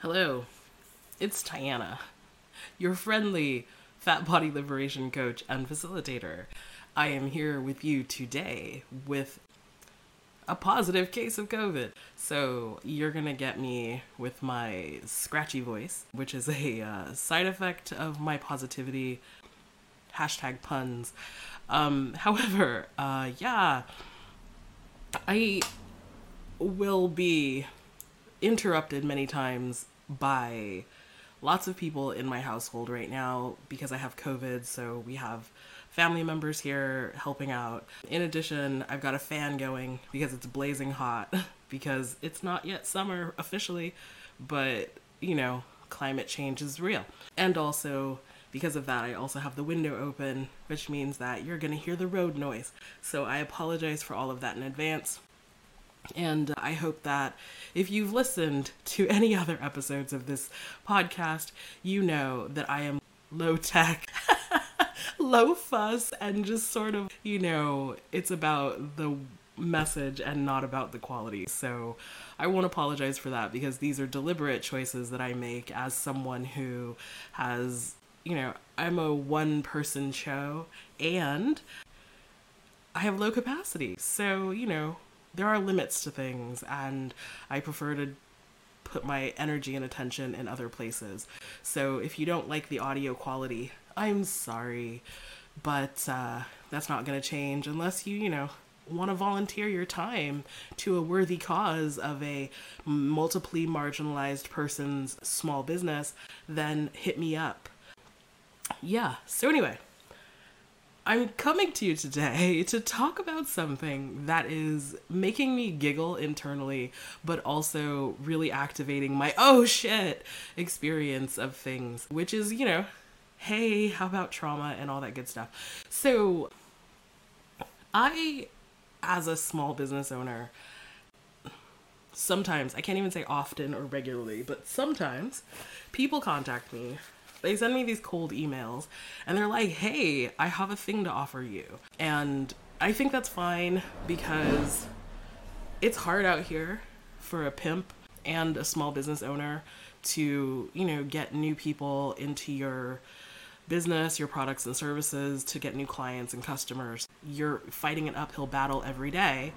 Hello, it's Tiana, your friendly fat body liberation coach and facilitator. I am here with you today with a positive case of COVID. So you're gonna get me with my scratchy voice, which is a uh, side effect of my positivity. Hashtag puns. Um, however, uh, yeah, I will be interrupted many times by lots of people in my household right now because I have COVID. So we have family members here helping out. In addition, I've got a fan going because it's blazing hot because it's not yet summer officially, but you know, climate change is real. And also, because of that, I also have the window open, which means that you're to hear the road noise. So I apologize for all of that in advance. And uh, I hope that if you've listened to any other episodes of this podcast, you know that I am low tech, low fuss, and just sort of, you know, it's about the message and not about the quality. So I won't apologize for that because these are deliberate choices that I make as someone who has, you know, I'm a one person show and I have low capacity. So, you know, there are limits to things and I prefer to put my energy and attention in other places. So if you don't like the audio quality, I'm sorry, but uh, that's not going to change unless you, you know, want to volunteer your time to a worthy cause of a multiply marginalized person's small business, then hit me up. Yeah, so anyway, I'm coming to you today to talk about something that is making me giggle internally, but also really activating my oh shit experience of things, which is, you know, hey, how about trauma and all that good stuff. So, I, as a small business owner, sometimes, I can't even say often or regularly, but sometimes people contact me they send me these cold emails and they're like, hey, I have a thing to offer you. And I think that's fine because it's hard out here for a pimp and a small business owner to, you know, get new people into your business, your products and services, to get new clients and customers. You're fighting an uphill battle every day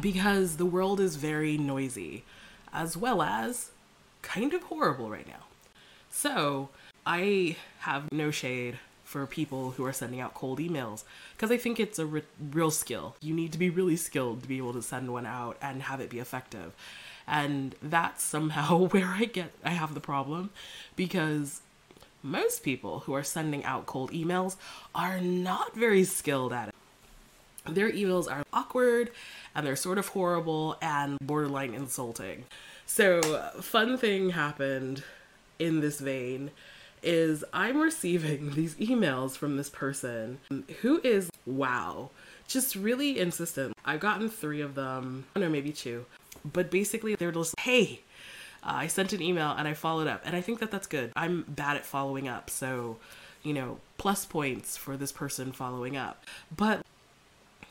because the world is very noisy as well as kind of horrible right now. So I have no shade for people who are sending out cold emails because I think it's a re- real skill. You need to be really skilled to be able to send one out and have it be effective. And that's somehow where I get I have the problem because most people who are sending out cold emails are not very skilled at it. Their emails are awkward and they're sort of horrible and borderline insulting. So, fun thing happened in this vein is I'm receiving these emails from this person who is wow, just really insistent. I've gotten three of them, or maybe two, but basically they're just, hey, uh, I sent an email and I followed up, and I think that that's good. I'm bad at following up, so you know, plus points for this person following up. But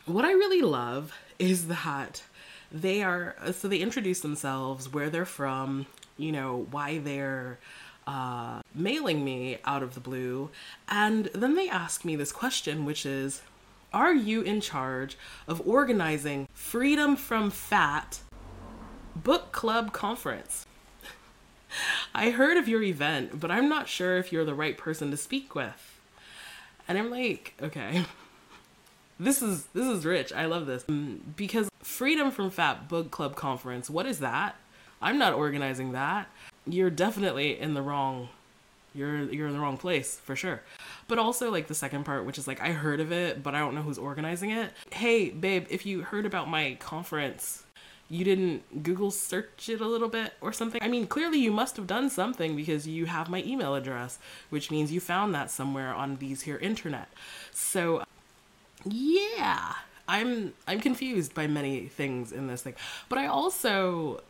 what I really love is that they are so they introduce themselves, where they're from, you know, why they're uh, mailing me out of the blue. And then they ask me this question, which is Are you in charge of organizing Freedom from Fat Book Club Conference? I heard of your event, but I'm not sure if you're the right person to speak with. And I'm like, okay. This is this is rich. I love this. Mm, because Freedom from Fat Book Club Conference, what is that? I'm not organizing that. You're definitely in the wrong you're you're in the wrong place for sure. But also like the second part which is like I heard of it, but I don't know who's organizing it. Hey, babe, if you heard about my conference, you didn't Google search it a little bit or something? I mean, clearly you must have done something because you have my email address, which means you found that somewhere on these here internet. So, yeah, I'm I'm confused by many things in this thing. But I also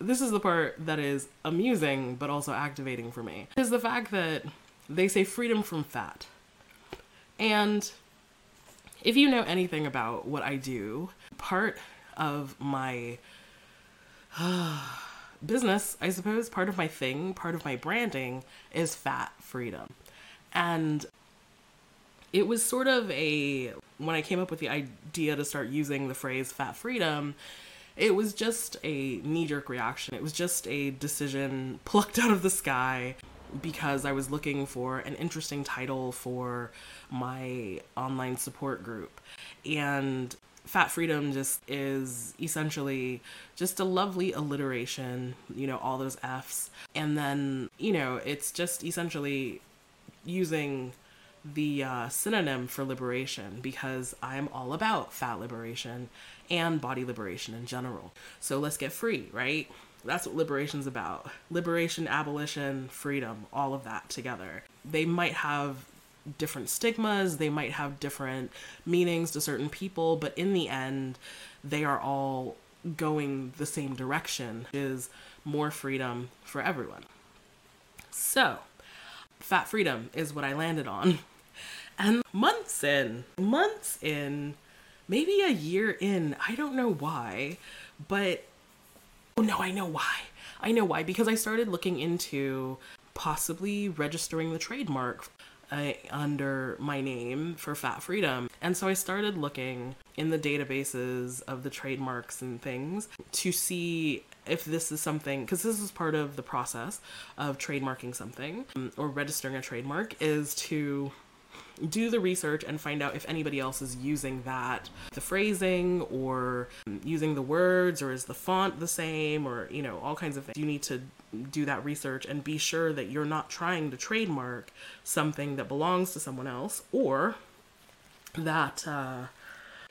this is the part that is amusing but also activating for me is the fact that they say freedom from fat. And if you know anything about what I do, part of my uh, business, I suppose, part of my thing, part of my branding is fat freedom. And it was sort of a, when I came up with the idea to start using the phrase fat freedom, it was just a knee jerk reaction. It was just a decision plucked out of the sky because I was looking for an interesting title for my online support group. And Fat Freedom just is essentially just a lovely alliteration, you know, all those F's. And then, you know, it's just essentially using the uh, synonym for liberation because I'm all about fat liberation and body liberation in general. So let's get free, right? That's what liberation's about. Liberation, abolition, freedom, all of that together. They might have different stigmas, they might have different meanings to certain people, but in the end, they are all going the same direction is more freedom for everyone. So, fat freedom is what I landed on. And months in, months in, maybe a year in, I don't know why, but oh no, I know why. I know why because I started looking into possibly registering the trademark uh, under my name for Fat Freedom. And so I started looking in the databases of the trademarks and things to see if this is something because this is part of the process of trademarking something or registering a trademark is to do the research and find out if anybody else is using that the phrasing or using the words or is the font the same or you know all kinds of things. You need to do that research and be sure that you're not trying to trademark something that belongs to someone else or that uh,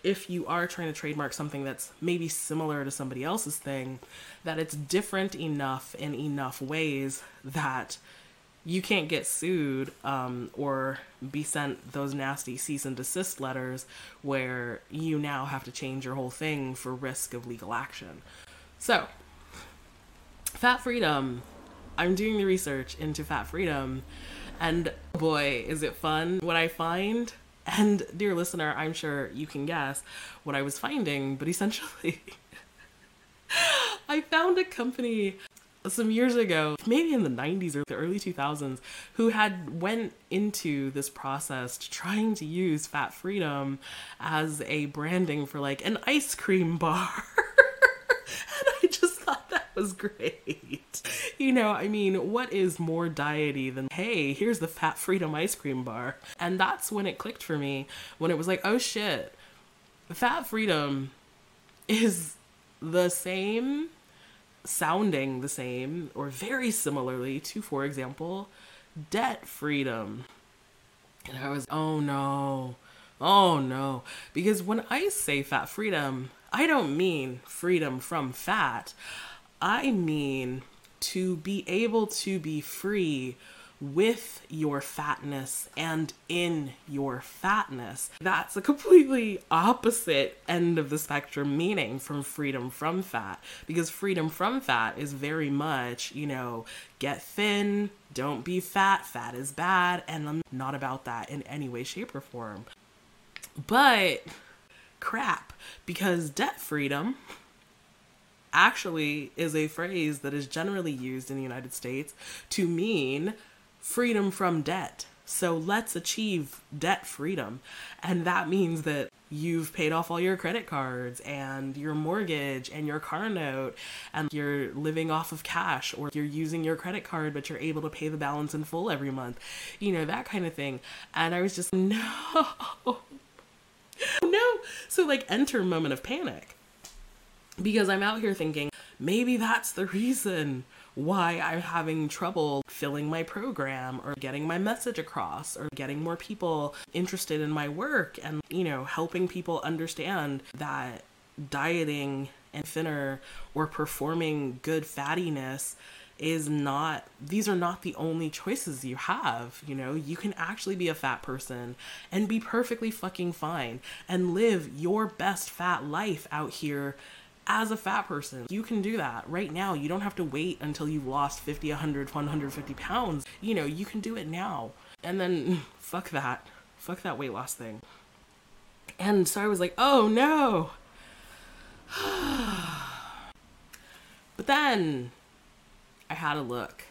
if you are trying to trademark something that's maybe similar to somebody else's thing, that it's different enough in enough ways that you can't get sued um, or be sent those nasty cease and desist letters where you now have to change your whole thing for risk of legal action. So, Fat Freedom, I'm doing the research into Fat Freedom, and boy, is it fun what I find. And, dear listener, I'm sure you can guess what I was finding, but essentially, I found a company some years ago, maybe in the 90s or the early 2000s, who had went into this process to trying to use Fat Freedom as a branding for like an ice cream bar. and I just thought that was great. You know, I mean, what is more diety than, hey, here's the Fat Freedom ice cream bar? And that's when it clicked for me, when it was like, oh shit, Fat Freedom is the same sounding the same or very similarly to, for example, debt freedom. And I was, oh no, oh no. Because when I say fat freedom, I don't mean freedom from fat. I mean to be able to be free with your fatness and in your fatness. That's a completely opposite end of the spectrum meaning from freedom from fat because freedom from fat is very much, you know, get thin, don't be fat, fat is bad, and I'm not about that in any way, shape, or form. But crap, because debt freedom actually is a phrase that is generally used in the United States to mean freedom from debt. So let's achieve debt freedom. And that means that you've paid off all your credit cards and your mortgage and your car note and you're living off of cash or you're using your credit card but you're able to pay the balance in full every month. You know, that kind of thing. And I was just, no. no. So like enter moment of panic. Because I'm out here thinking, maybe that's the reason why I'm having trouble filling my program or getting my message across or getting more people interested in my work and, you know, helping people understand that dieting and thinner or performing good fattiness is not these are not the only choices you have you know? You can actually be a fat person and be perfectly fucking fine and live your best fat life out here as a fat person. You can do that right now. You don't have to wait until you've lost 50, 100, 150 pounds. You know, you can do it now. And then fuck that. Fuck that weight loss thing. And so I was like, oh no. but then I had a look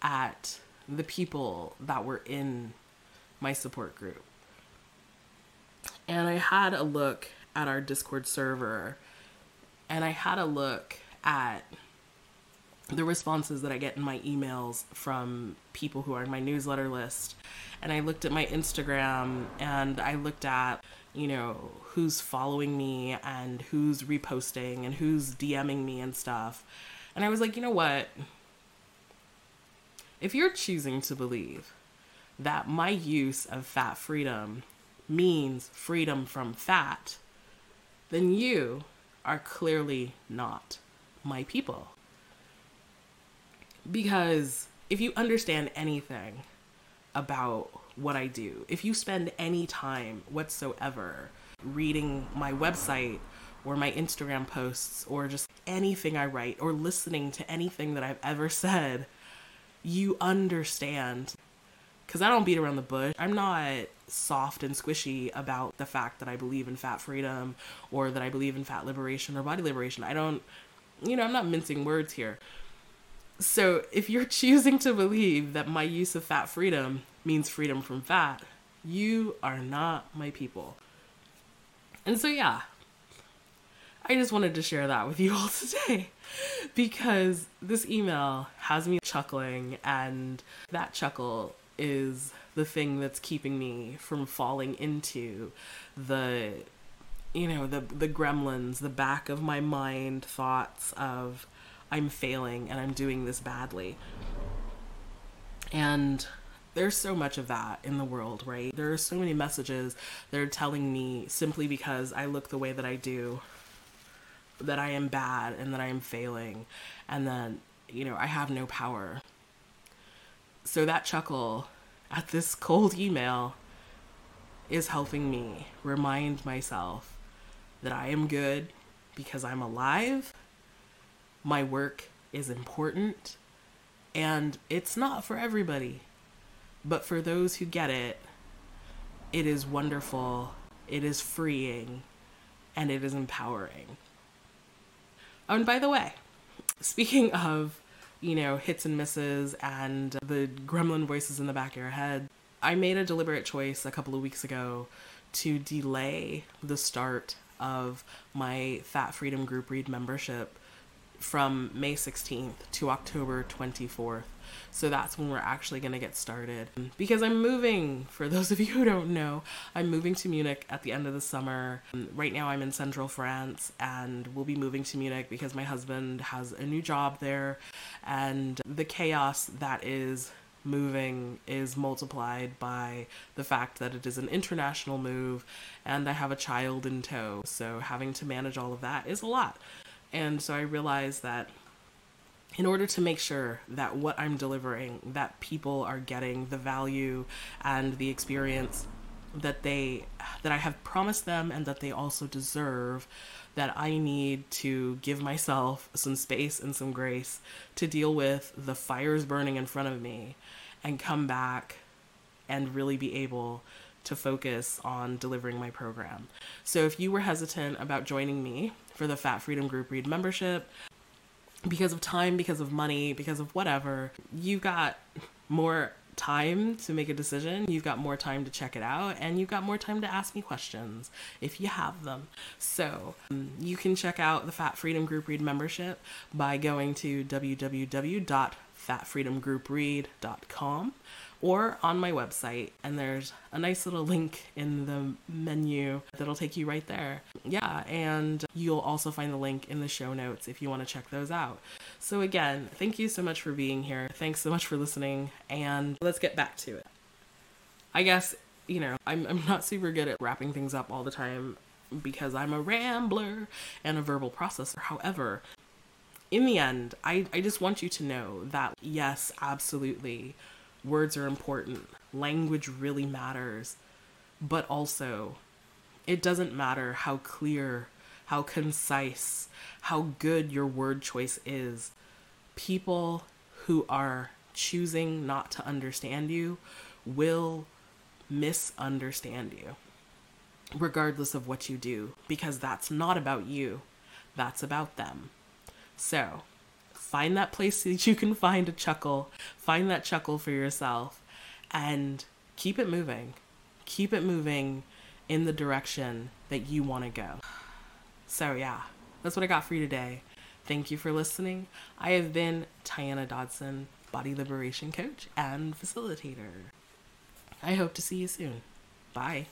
at the people that were in my support group. And I had a look at our Discord server and I had a look at the responses that I get in my emails from people who are in my newsletter list. And I looked at my Instagram and I looked at, you know, who's following me and who's reposting and who's DMing me and stuff. And I was like, you know what? If you're choosing to believe that my use of fat freedom means freedom from fat, then you are clearly not my people. Because if you understand anything about what I do, if you spend any time whatsoever reading my website or my Instagram posts or just anything I write or listening to anything that I've ever said, you understand. Because I don't beat around the bush. I'm not soft and squishy about the fact that I believe in fat freedom or that I believe in fat liberation or body liberation. I don't, you know, I'm not mincing words here. So if you're choosing to believe that my use of fat freedom means freedom from fat, you are not my people. And so, yeah, I just wanted to share that with you all today because this email has me chuckling, and that chuckle is the thing that's keeping me from falling into the you know the the gremlins the back of my mind thoughts of I'm failing and I'm doing this badly. And there's so much of that in the world, right? There are so many messages that are telling me simply because I look the way that I do that I am bad and that I am failing and that, you know, I have no power. So that chuckle at this cold email is helping me remind myself that I am good because I'm alive my work is important and it's not for everybody. But for those who get it, it is wonderful, it is freeing, and it is empowering. Oh, and by the way, speaking of, you know, hits and misses and the gremlin voices in the back of your head, I made a deliberate choice a couple of weeks ago to delay the start of my Fat Freedom Group Read membership from May 16th to October 24th. So that's when we're actually going to get started. Because I'm moving, for those of you who don't know, I'm moving to Munich at the end of the summer. Right now I'm in central France and we'll be moving to Munich because my husband has a new job there and the chaos that is moving is multiplied by the fact that it is an international move and I have a child in tow. So having to manage all of that is a lot. And so I realized that in order to make sure that what I'm delivering, that people are getting the value and the experience that they that I have promised them and that they also deserve, that I need to give myself some space and some grace to deal with the fires burning in front of me and come back and really be able to focus on delivering my program. So if you were hesitant about joining me for the Fat Freedom Group Read membership, because of time, because of money, because of whatever, you got more time to make a decision. You've got more time to check it out, and you've got more time to ask me questions if you have them. So um, you can check out the Fat Freedom Group Read membership by going to www.fatfreedomgroupread.com or on my website. And there's a nice little link in the menu that'll take you right there. Yeah, and you'll also find the link in the show notes if you want to check those out. So, again, thank you so much for being here. Thanks so much for listening. And let's get back to it. I guess, you know, I'm, I'm not super good at wrapping things up all the time because I'm a rambler and a verbal processor. However, in the end, I, I just want you to know that yes, absolutely, words are important, language really matters, but also it doesn't matter how clear, how concise, how good your word choice is. People who are choosing not to understand you will misunderstand you, regardless of what you do, because that's not about you, that's about them. So, Find that place that you can find a chuckle. Find that chuckle for yourself and keep it moving. Keep it moving in the direction that you want to go. So, yeah, that's what I got for you today. Thank you for listening. I have been Tiana Dodson, body liberation coach and facilitator. I hope to see you soon. Bye.